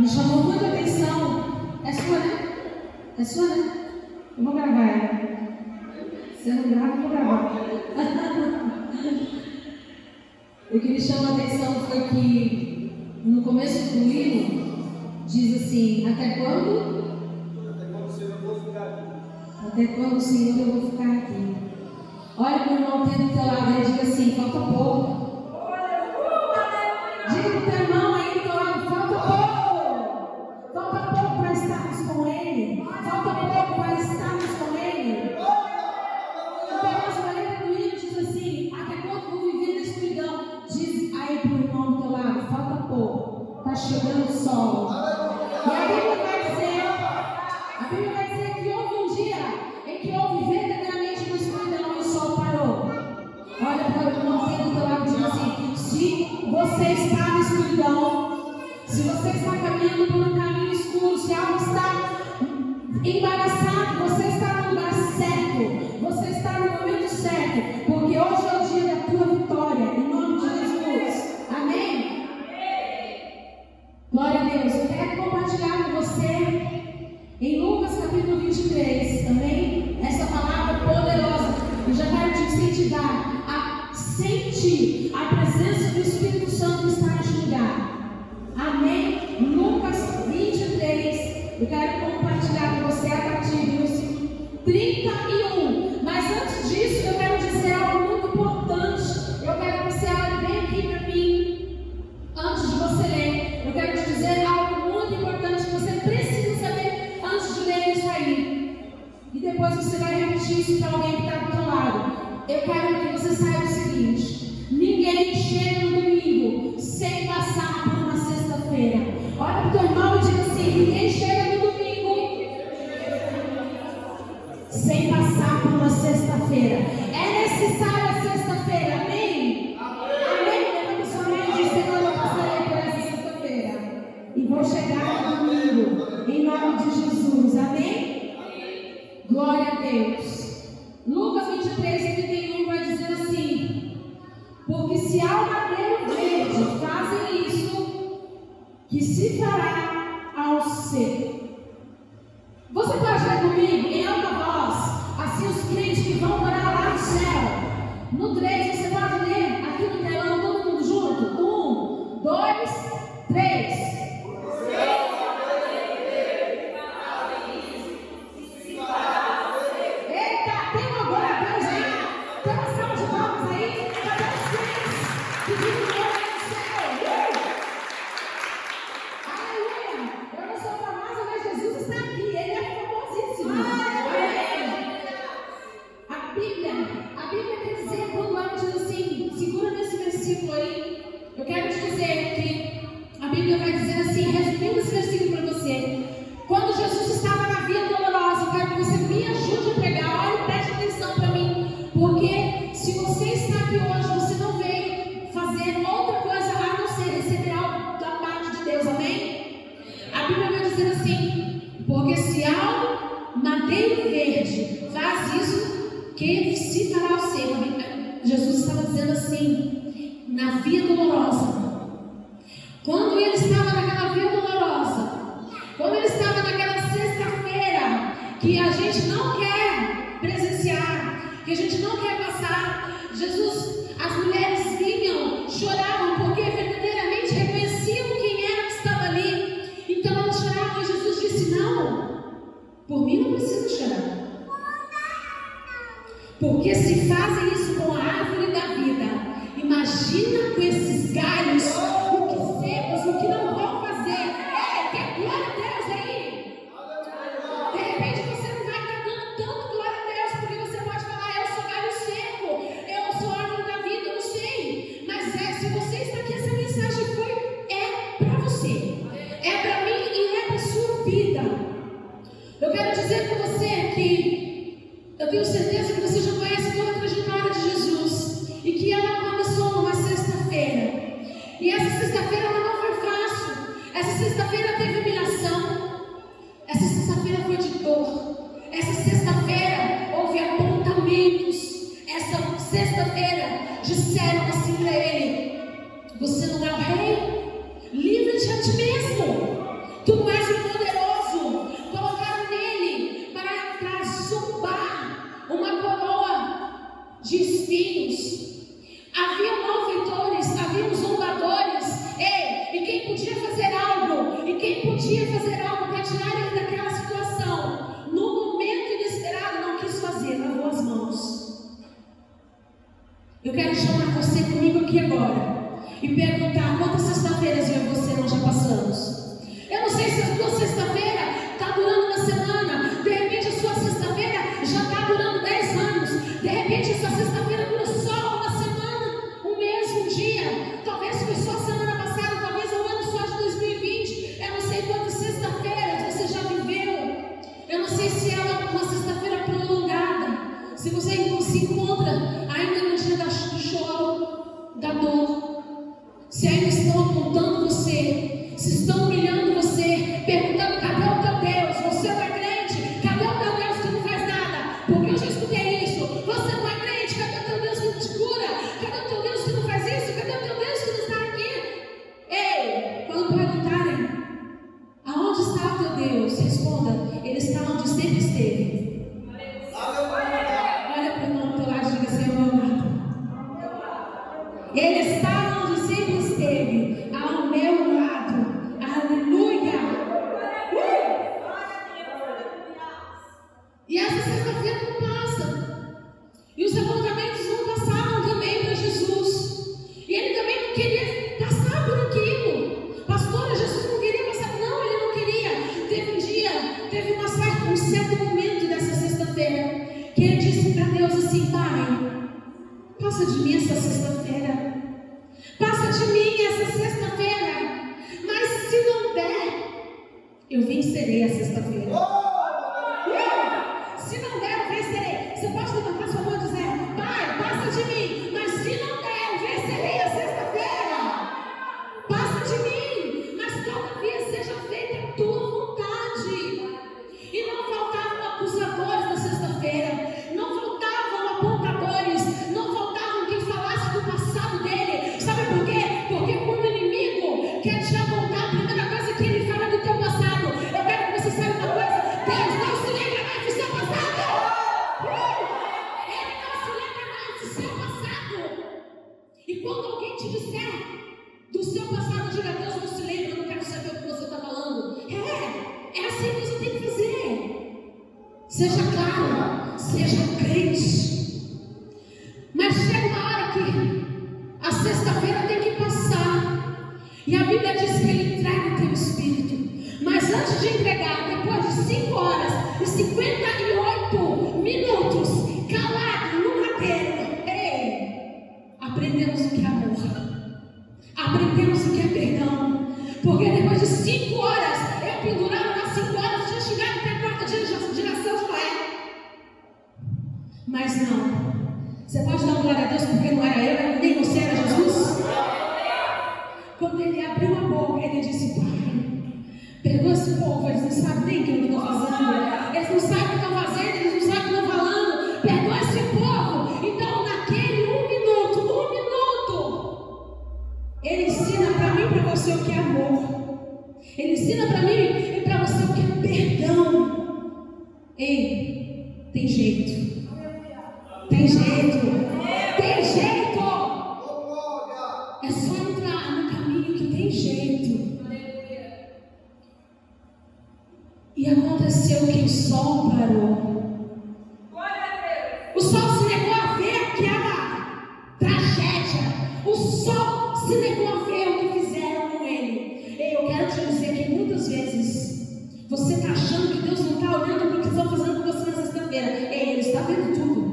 Me chamou muita atenção. É sua, né? É sua, né? Eu vou gravar ela. Se eu não gravo, eu vou gravar. o que me chama a atenção foi que no começo do livro diz assim, até quando? Até quando, Senhor, eu vou ficar aqui? Olha para o irmão que do teu lado e diga assim, falta pouco. sentir a presença do Espírito Santo está neste lugar. Amém? Lucas 23, eu quero Oh, Que se parar o Senhor? Jesus estava dizendo assim, na via dolorosa. Quando ele estava naquela via dolorosa, quando ele estava naquela sexta-feira, que a gente não quer presenciar, que a gente não quer passar, Jesus, as mulheres vinham, choravam Porque se fazem isso com a árvore da vida, imagina com esses galhos E a Bíblia diz que ele entrega o teu espírito. Mas antes de entregar, depois de 5 horas e 58 amor. Ele ensina para mim e para você o que é perdão. Ei, tem jeito. Tem jeito. estão fazendo com você na sexta-feira. Ele está vendo tudo.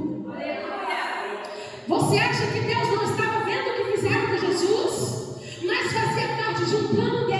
Você acha que Deus não estava vendo o que fizeram com Jesus? Mas fazia parte de um plano dele.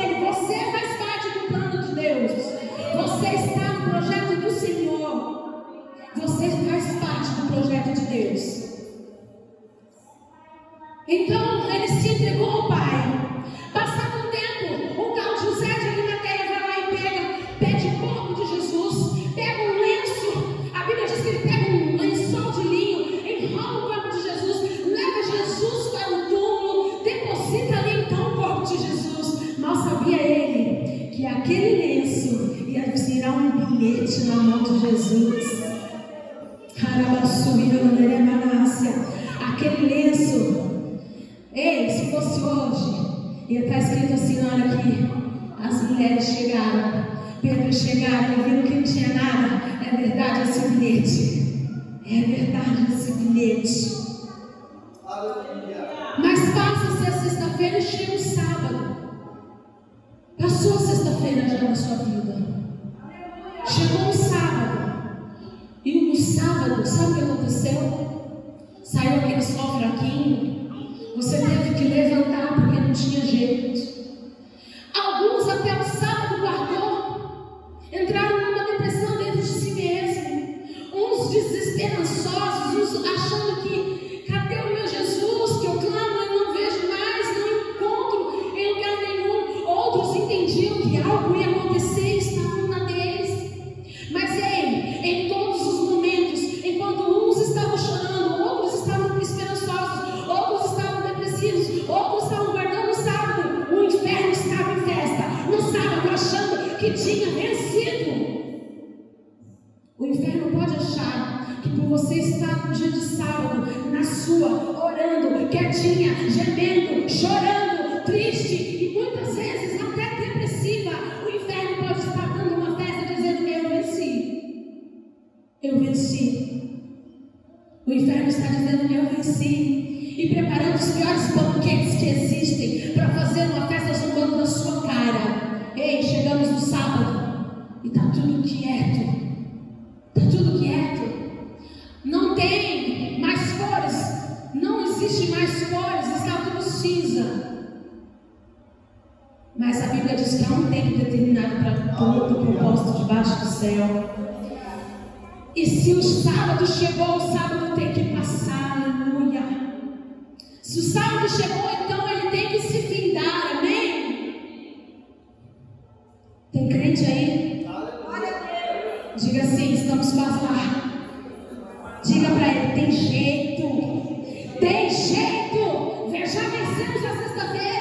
desesperançosos, achando que Eu venci. O inferno está dizendo: Eu venci. E preparando os piores banquetes que existem para fazer uma festa jogando na sua cara. Ei, chegamos no sábado e está tudo quieto. Está tudo quieto. Não tem mais cores. Não existe mais cores. Está tudo cinza. Mas a Bíblia diz que há um tempo determinado para todo propósito debaixo do céu. E se o sábado chegou, o sábado tem que passar, aleluia. Se o sábado chegou, então ele tem que se findar, amém? Tem crente aí? Glória a Deus. Diga assim, estamos quase lá. Diga para ele, tem jeito. Tem jeito. Já vencemos a sexta-feira.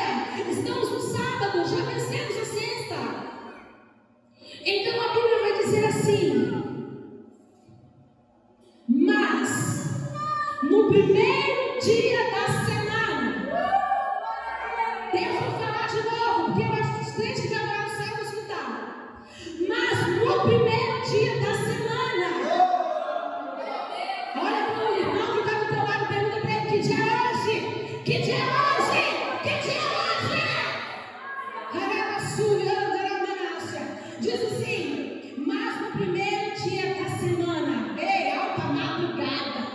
diz assim, mas no primeiro dia da semana, ei, alta madrugada,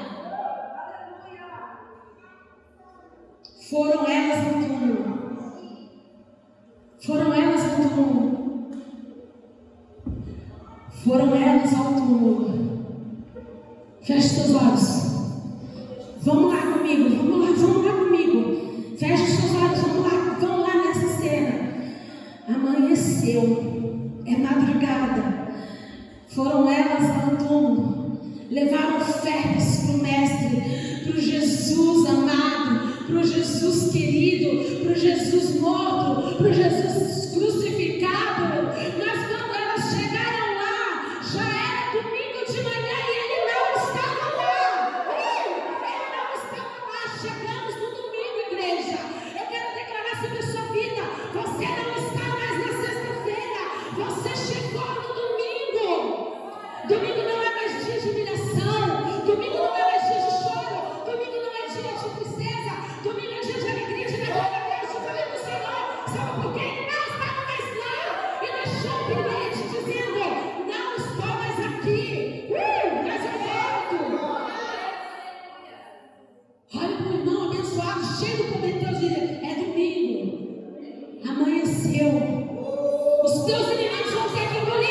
foram elas no túmulo. Foram elas ao túmulo. Foram elas ao túmulo. Feche seus olhos. Vamos lá comigo, vamos lá, vamos lá comigo. Feche seus olhos, vamos lá, vamos lá nessa cena. Amanheceu. servos para o Mestre, para o Jesus amado. venceu. Os teus inimigos vão ser que.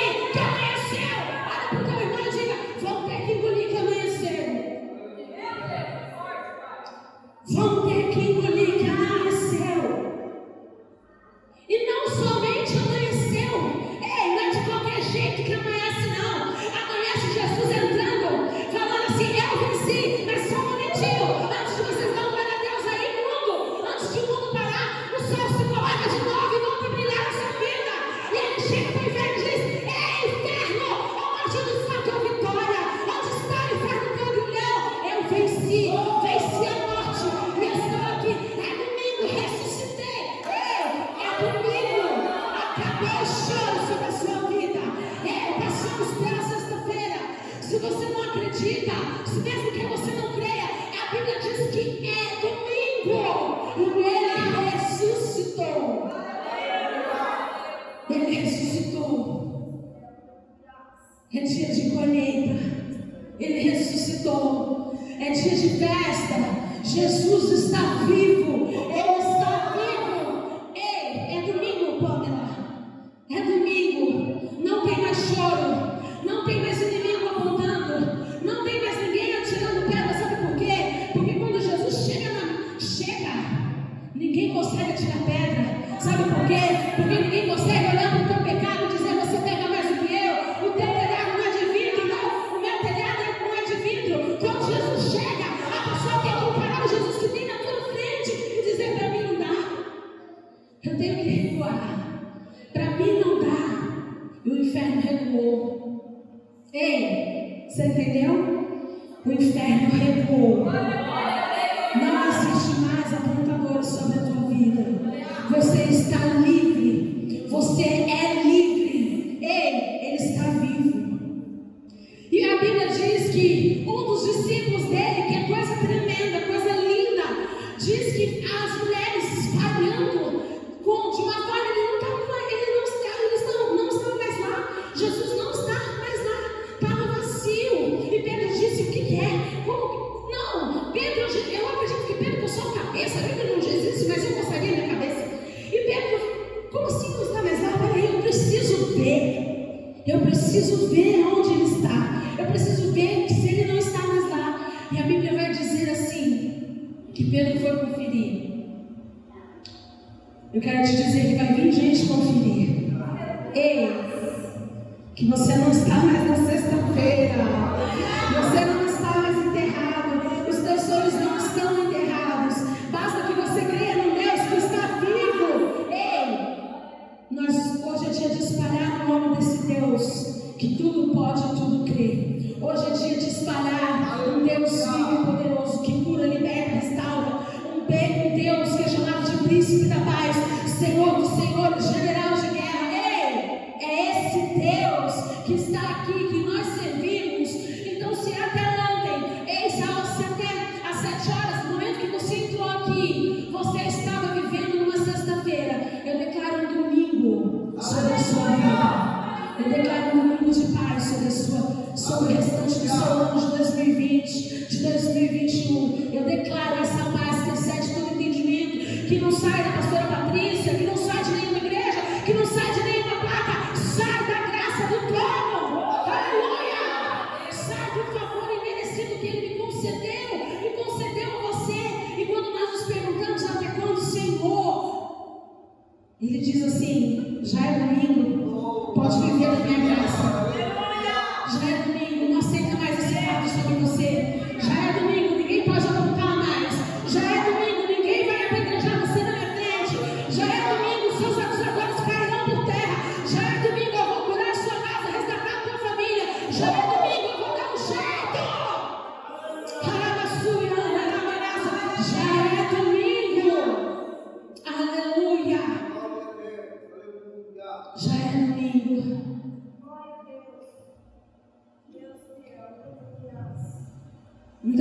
paixão sobre a sua vida. É, passamos pela sexta-feira. Se você não acredita, se mesmo que você não creia, a Bíblia diz que é domingo. E ele ressuscitou. Ele ressuscitou. É dia de colheita. Ele ressuscitou. É dia de festa. Jesus Ninguém consegue tirar pedra. Sabe por quê? Porque ninguém consegue olhar para o teu pecado. que não sai da pastora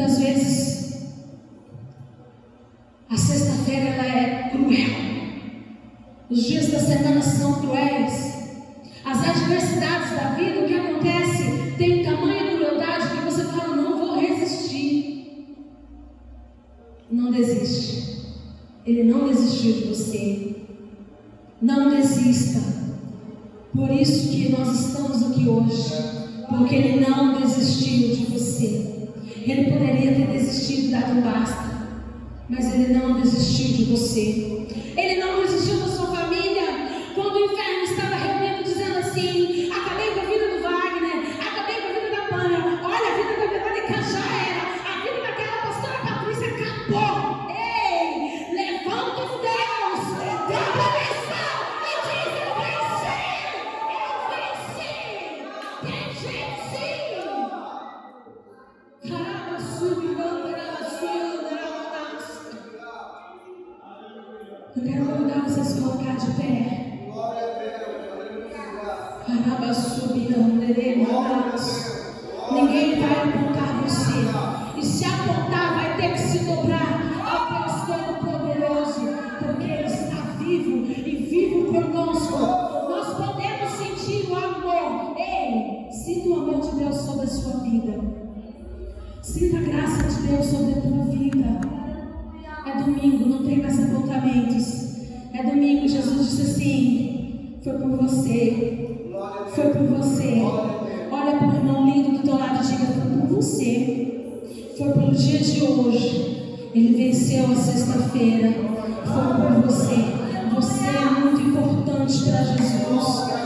muitas vezes a sexta-feira ela é cruel. Os dias da semana são cruéis. As adversidades da vida, o que acontece, tem tamanha crueldade que você fala, não vou resistir. Não desiste. Ele não desistiu de você. Não desista. Por isso que nós estamos aqui hoje. Porque ele não desistiu de você. Ele poderia ter desistido da tua basta, mas ele não desistiu de você. Ele subida, ninguém montar você. Ninguém vai apontar você. E se apontar, vai ter que se dobrar ao Deus Todo-Poderoso, porque Ele está vivo e vivo conosco. Nós podemos sentir o amor. Ei, sinta o amor de Deus sobre a sua vida. Sinta a graça de Deus sobre a tua vida. É domingo, não tem mais apontamentos. É domingo, Jesus disse assim: foi por você foi por você. Olha para o irmão lindo do teu lado e diga: Foi por você. Foi pelo dia de hoje. Ele venceu a sexta-feira. Foi por você. Você é muito importante para Jesus.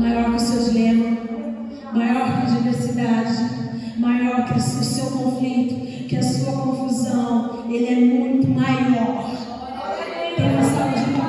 maior que o seus dilemas, maior que a diversidade, maior que o seu conflito, que a sua confusão. Ele é muito maior. Tem de